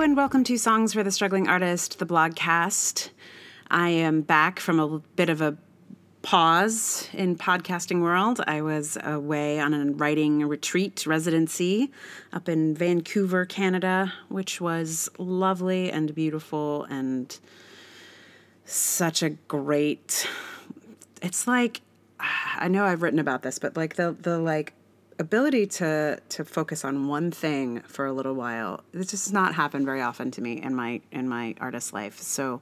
and welcome to Songs for the Struggling Artist, the blogcast. I am back from a bit of a pause in podcasting world. I was away on a writing retreat residency up in Vancouver, Canada, which was lovely and beautiful and such a great it's like I know I've written about this, but like the the like ability to to focus on one thing for a little while this does not happen very often to me in my in my artist life so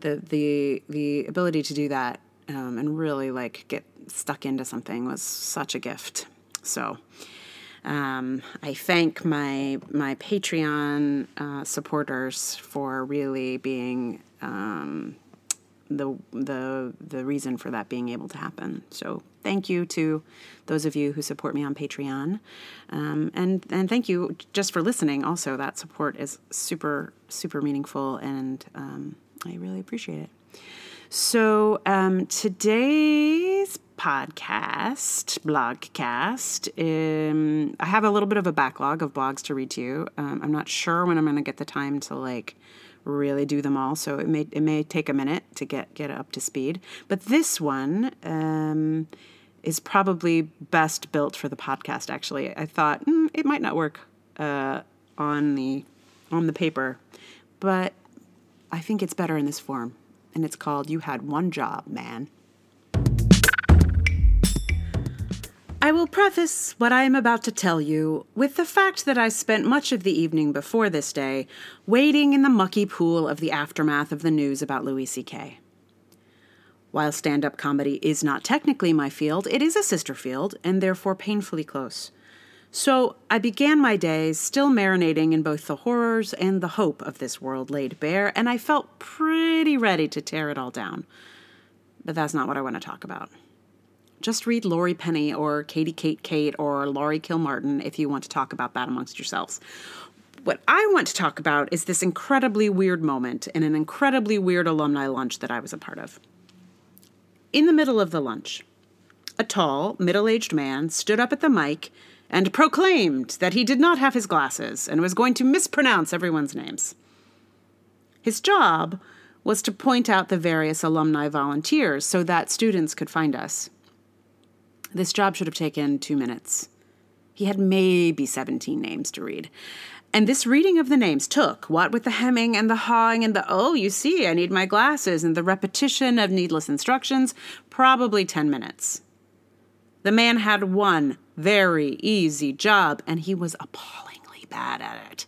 the the the ability to do that um, and really like get stuck into something was such a gift so um, I thank my my Patreon uh, supporters for really being um, the the the reason for that being able to happen. So thank you to those of you who support me on Patreon, um, and and thank you just for listening. Also, that support is super super meaningful, and um, I really appreciate it. So um, today's podcast, blogcast, um, I have a little bit of a backlog of blogs to read to you. Um, I'm not sure when I'm going to get the time to like really do them all. So it may it may take a minute to get get up to speed. But this one um, is probably best built for the podcast. Actually, I thought mm, it might not work uh, on the on the paper, but I think it's better in this form. And it's called "You Had One Job, Man." I will preface what I am about to tell you with the fact that I spent much of the evening before this day wading in the mucky pool of the aftermath of the news about Louis C.K. While stand up comedy is not technically my field, it is a sister field, and therefore painfully close. So I began my days still marinating in both the horrors and the hope of this world laid bare, and I felt pretty ready to tear it all down. But that's not what I want to talk about. Just read Laurie Penny or Katie Kate Kate or Laurie Kilmartin if you want to talk about that amongst yourselves. What I want to talk about is this incredibly weird moment in an incredibly weird alumni lunch that I was a part of. In the middle of the lunch, a tall, middle aged man stood up at the mic and proclaimed that he did not have his glasses and was going to mispronounce everyone's names. His job was to point out the various alumni volunteers so that students could find us. This job should have taken two minutes. He had maybe 17 names to read. And this reading of the names took, what with the hemming and the hawing and the, oh, you see, I need my glasses, and the repetition of needless instructions, probably 10 minutes. The man had one very easy job, and he was appallingly bad at it.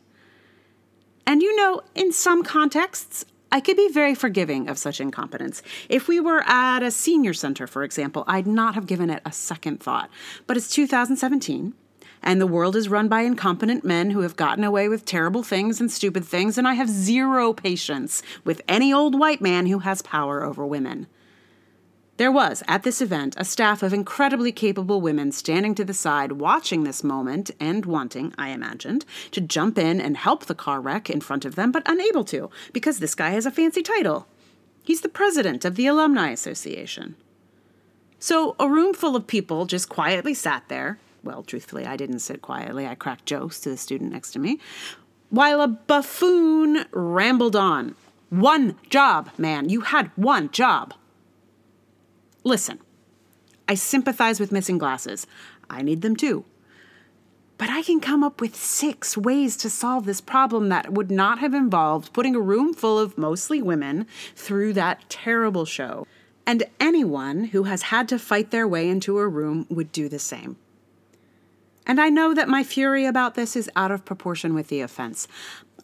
And you know, in some contexts, I could be very forgiving of such incompetence. If we were at a senior center, for example, I'd not have given it a second thought. But it's 2017, and the world is run by incompetent men who have gotten away with terrible things and stupid things, and I have zero patience with any old white man who has power over women. There was, at this event, a staff of incredibly capable women standing to the side, watching this moment and wanting, I imagined, to jump in and help the car wreck in front of them, but unable to, because this guy has a fancy title. He's the president of the Alumni Association. So, a room full of people just quietly sat there. Well, truthfully, I didn't sit quietly. I cracked jokes to the student next to me. While a buffoon rambled on. One job, man. You had one job. Listen, I sympathize with missing glasses. I need them too. But I can come up with six ways to solve this problem that would not have involved putting a room full of mostly women through that terrible show. And anyone who has had to fight their way into a room would do the same. And I know that my fury about this is out of proportion with the offense.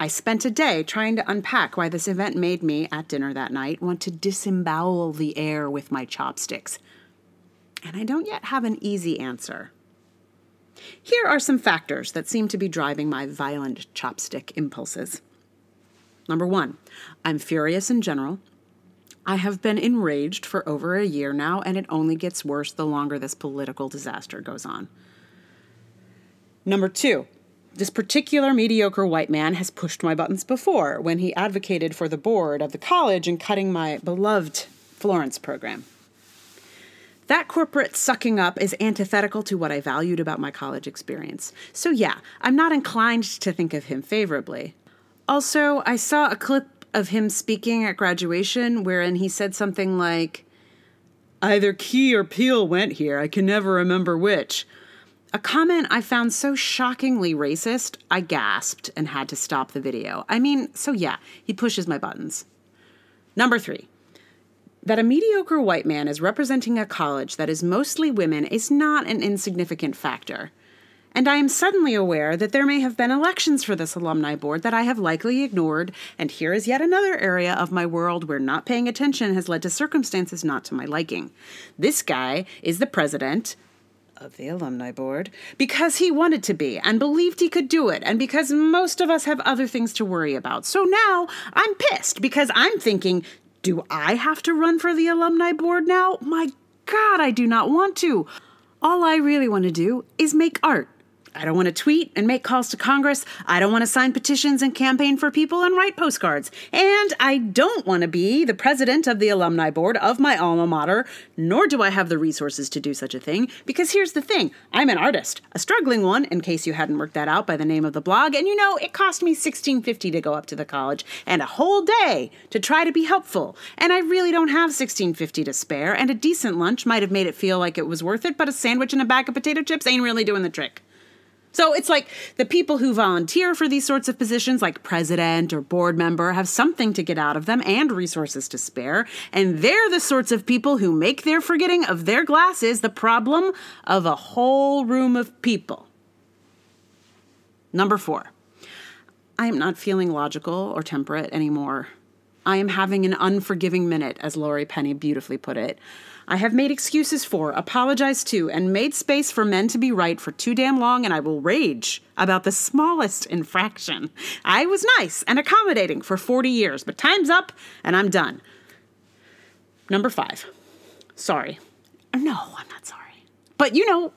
I spent a day trying to unpack why this event made me, at dinner that night, want to disembowel the air with my chopsticks. And I don't yet have an easy answer. Here are some factors that seem to be driving my violent chopstick impulses. Number one, I'm furious in general. I have been enraged for over a year now, and it only gets worse the longer this political disaster goes on. Number two, this particular mediocre white man has pushed my buttons before when he advocated for the board of the college and cutting my beloved Florence program. That corporate sucking up is antithetical to what I valued about my college experience. So, yeah, I'm not inclined to think of him favorably. Also, I saw a clip of him speaking at graduation wherein he said something like, Either Key or Peele went here. I can never remember which. A comment I found so shockingly racist, I gasped and had to stop the video. I mean, so yeah, he pushes my buttons. Number three, that a mediocre white man is representing a college that is mostly women is not an insignificant factor. And I am suddenly aware that there may have been elections for this alumni board that I have likely ignored, and here is yet another area of my world where not paying attention has led to circumstances not to my liking. This guy is the president of the alumni board because he wanted to be and believed he could do it, and because most of us have other things to worry about. So now I'm pissed because I'm thinking, do I have to run for the alumni board now? My God, I do not want to. All I really want to do is make art I don't want to tweet and make calls to Congress. I don't want to sign petitions and campaign for people and write postcards. And I don't want to be the president of the alumni board of my alma mater, nor do I have the resources to do such a thing. Because here's the thing I'm an artist, a struggling one, in case you hadn't worked that out by the name of the blog. And you know, it cost me $16.50 to go up to the college and a whole day to try to be helpful. And I really don't have $16.50 to spare, and a decent lunch might have made it feel like it was worth it, but a sandwich and a bag of potato chips ain't really doing the trick. So it's like the people who volunteer for these sorts of positions, like president or board member, have something to get out of them and resources to spare. And they're the sorts of people who make their forgetting of their glasses the problem of a whole room of people. Number four, I am not feeling logical or temperate anymore. I am having an unforgiving minute, as Laurie Penny beautifully put it. I have made excuses for, apologized to, and made space for men to be right for too damn long, and I will rage about the smallest infraction. I was nice and accommodating for 40 years, but time's up and I'm done. Number five. Sorry. Oh, no, I'm not sorry. But you know,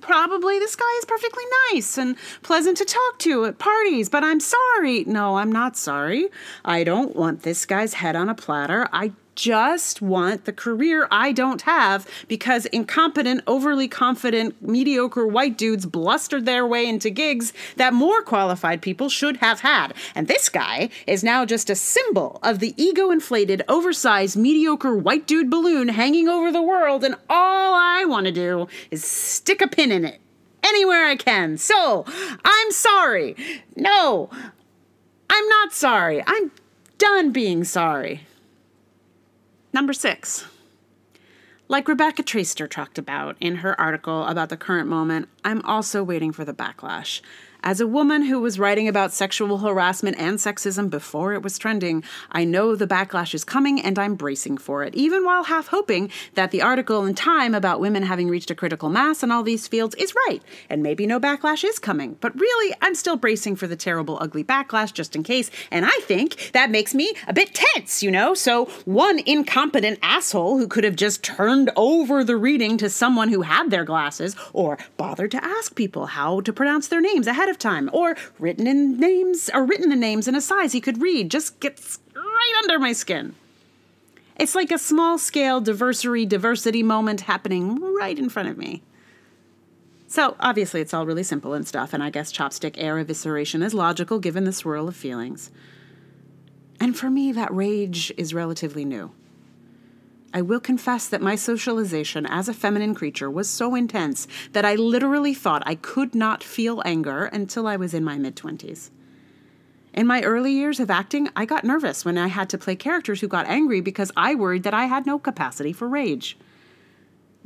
probably this guy is perfectly nice and pleasant to talk to at parties, but I'm sorry. No, I'm not sorry. I don't want this guy's head on a platter. I just want the career I don't have because incompetent, overly confident, mediocre white dudes blustered their way into gigs that more qualified people should have had. And this guy is now just a symbol of the ego inflated, oversized, mediocre white dude balloon hanging over the world, and all I want to do is stick a pin in it anywhere I can. So, I'm sorry. No, I'm not sorry. I'm done being sorry. Number six. Like Rebecca Traister talked about in her article about the current moment, I'm also waiting for the backlash. As a woman who was writing about sexual harassment and sexism before it was trending, I know the backlash is coming and I'm bracing for it, even while half hoping that the article in Time about women having reached a critical mass in all these fields is right, and maybe no backlash is coming. But really, I'm still bracing for the terrible, ugly backlash just in case, and I think that makes me a bit tense, you know? So, one incompetent asshole who could have just turned over the reading to someone who had their glasses or bothered to ask people how to pronounce their names ahead of of time, or written in names or written the names in a size he could read, just gets right under my skin. It's like a small scale diversity diversity moment happening right in front of me. So, obviously, it's all really simple and stuff, and I guess chopstick air evisceration is logical given the swirl of feelings. And for me, that rage is relatively new. I will confess that my socialization as a feminine creature was so intense that I literally thought I could not feel anger until I was in my mid 20s. In my early years of acting, I got nervous when I had to play characters who got angry because I worried that I had no capacity for rage.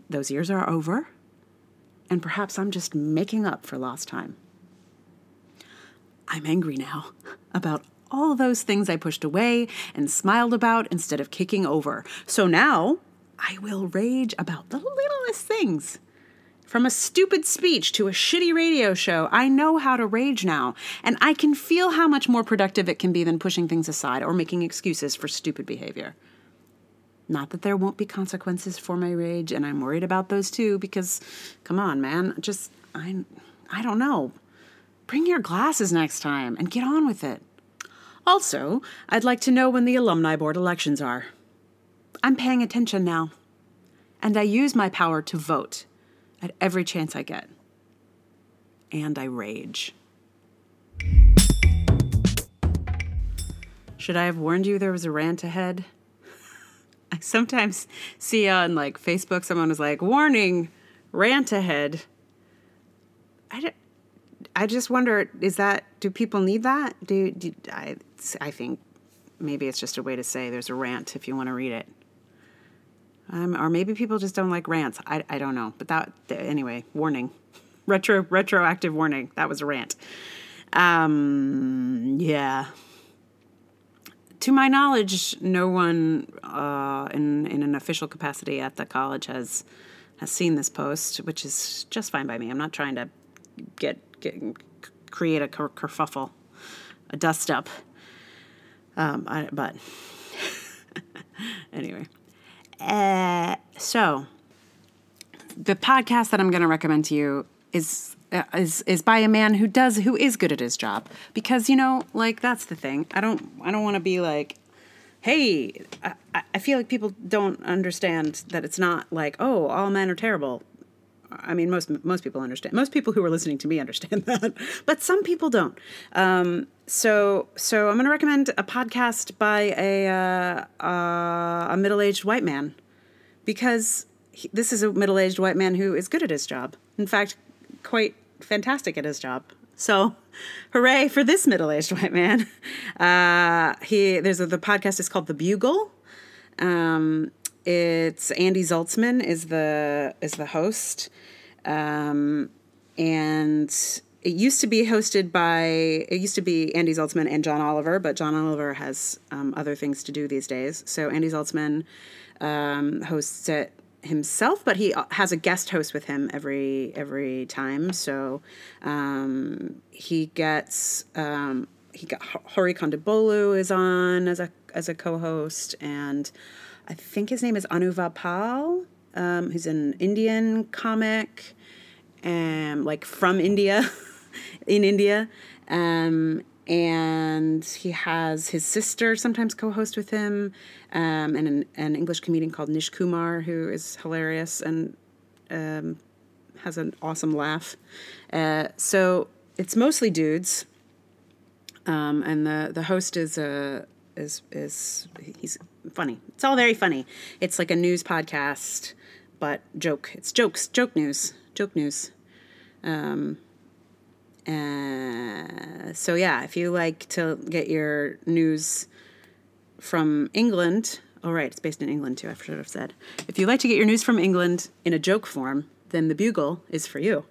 Those years are over, and perhaps I'm just making up for lost time. I'm angry now about all those things I pushed away and smiled about instead of kicking over. So now I will rage about the littlest things. From a stupid speech to a shitty radio show, I know how to rage now, and I can feel how much more productive it can be than pushing things aside or making excuses for stupid behavior. Not that there won't be consequences for my rage, and I'm worried about those too, because, come on, man, just, I, I don't know. Bring your glasses next time and get on with it. Also, I'd like to know when the alumni board elections are. I'm paying attention now, and I use my power to vote at every chance I get. And I rage. Should I have warned you there was a rant ahead? I sometimes see on like Facebook someone was like, "Warning, rant ahead." I I just wonder is that do people need that? Do, do I I think maybe it's just a way to say there's a rant if you want to read it. Um, or maybe people just don't like rants. I, I don't know. But that anyway, warning. Retro retroactive warning. That was a rant. Um, yeah. To my knowledge, no one uh, in in an official capacity at the college has has seen this post, which is just fine by me. I'm not trying to get get create a ker- kerfuffle, a dust up. Um, I, but anyway, uh, so the podcast that I'm going to recommend to you is uh, is is by a man who does who is good at his job. Because you know like that's the thing. I don't i don't want to be like hey I, I feel like people don't understand that it's not like oh all men are terrible i mean most most people understand most people who are listening to me understand that but some people don't um, so so i'm going to recommend a podcast by a uh, uh, a middle-aged white man because he, this is a middle-aged white man who is good at his job in fact quite fantastic at his job. So, hooray for this middle-aged white man. Uh, he there's a, the podcast is called The Bugle. Um, it's Andy Zaltzman is the is the host, um, and it used to be hosted by it used to be Andy Zaltzman and John Oliver, but John Oliver has um, other things to do these days. So Andy Zaltzman um, hosts it himself, but he uh, has a guest host with him every every time. So um, he gets um, he got Hari Kondabolu is on as a as a co-host, and I think his name is Anuvab Pal, um, who's an Indian comic, and like from India, in India. Um, and he has his sister sometimes co-host with him um, and an, an, english comedian called nish kumar who is hilarious and um, has an awesome laugh uh, so it's mostly dudes um, and the, the host is a uh, is is he's funny it's all very funny it's like a news podcast but joke it's jokes joke news joke news um, uh, so yeah, if you like to get your news from England, oh right, it's based in England too. I should have said. If you like to get your news from England in a joke form, then the Bugle is for you.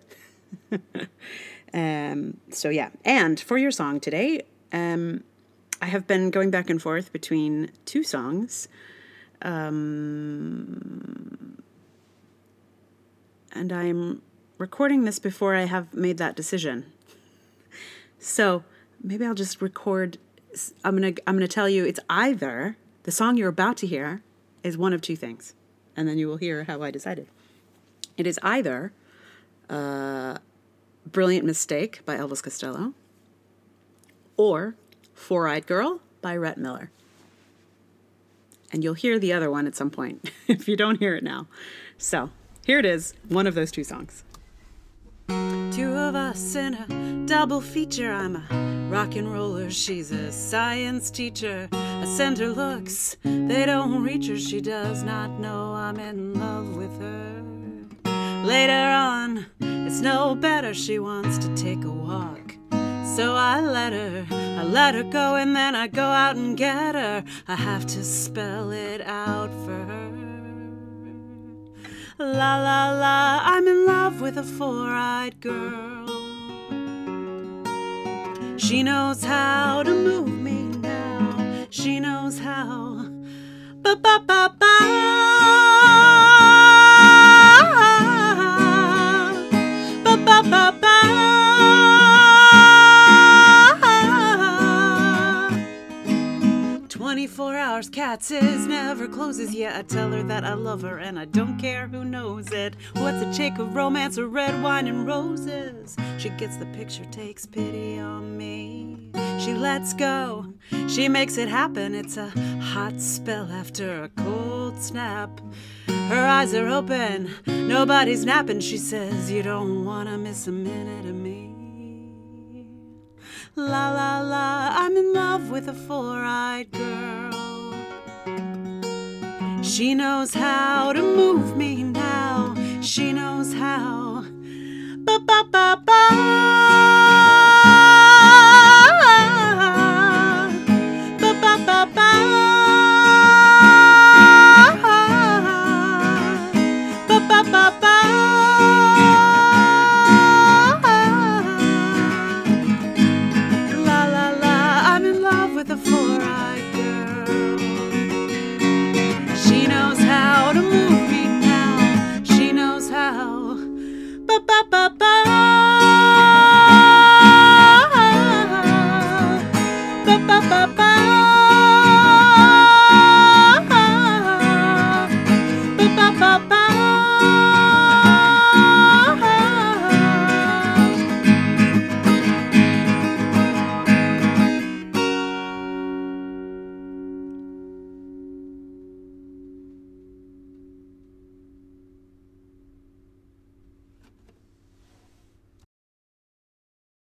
um, so yeah, and for your song today, um, I have been going back and forth between two songs. Um, and I'm recording this before I have made that decision. So maybe I'll just record. I'm gonna I'm gonna tell you it's either the song you're about to hear is one of two things, and then you will hear how I decided. It is either uh, "Brilliant Mistake" by Elvis Costello, or "Four Eyed Girl" by Rhett Miller. And you'll hear the other one at some point if you don't hear it now. So here it is, one of those two songs. Two of us in a double feature. I'm a rock and roller, she's a science teacher. I send her looks, they don't reach her. She does not know I'm in love with her. Later on, it's no better. She wants to take a walk. So I let her, I let her go, and then I go out and get her. I have to spell it out for her. La la la, I'm in love with a four eyed girl. She knows how to move me now. She knows how. Ba ba ba ba. Cat says never closes. Yeah, I tell her that I love her and I don't care who knows it. What's a chick of romance or red wine and roses? She gets the picture, takes pity on me. She lets go, she makes it happen. It's a hot spell after a cold snap. Her eyes are open, nobody's napping. She says, You don't wanna miss a minute of me. La la la, I'm in love love with a four eyed girl. She knows how to move me now. She knows how. Ba ba ba ba.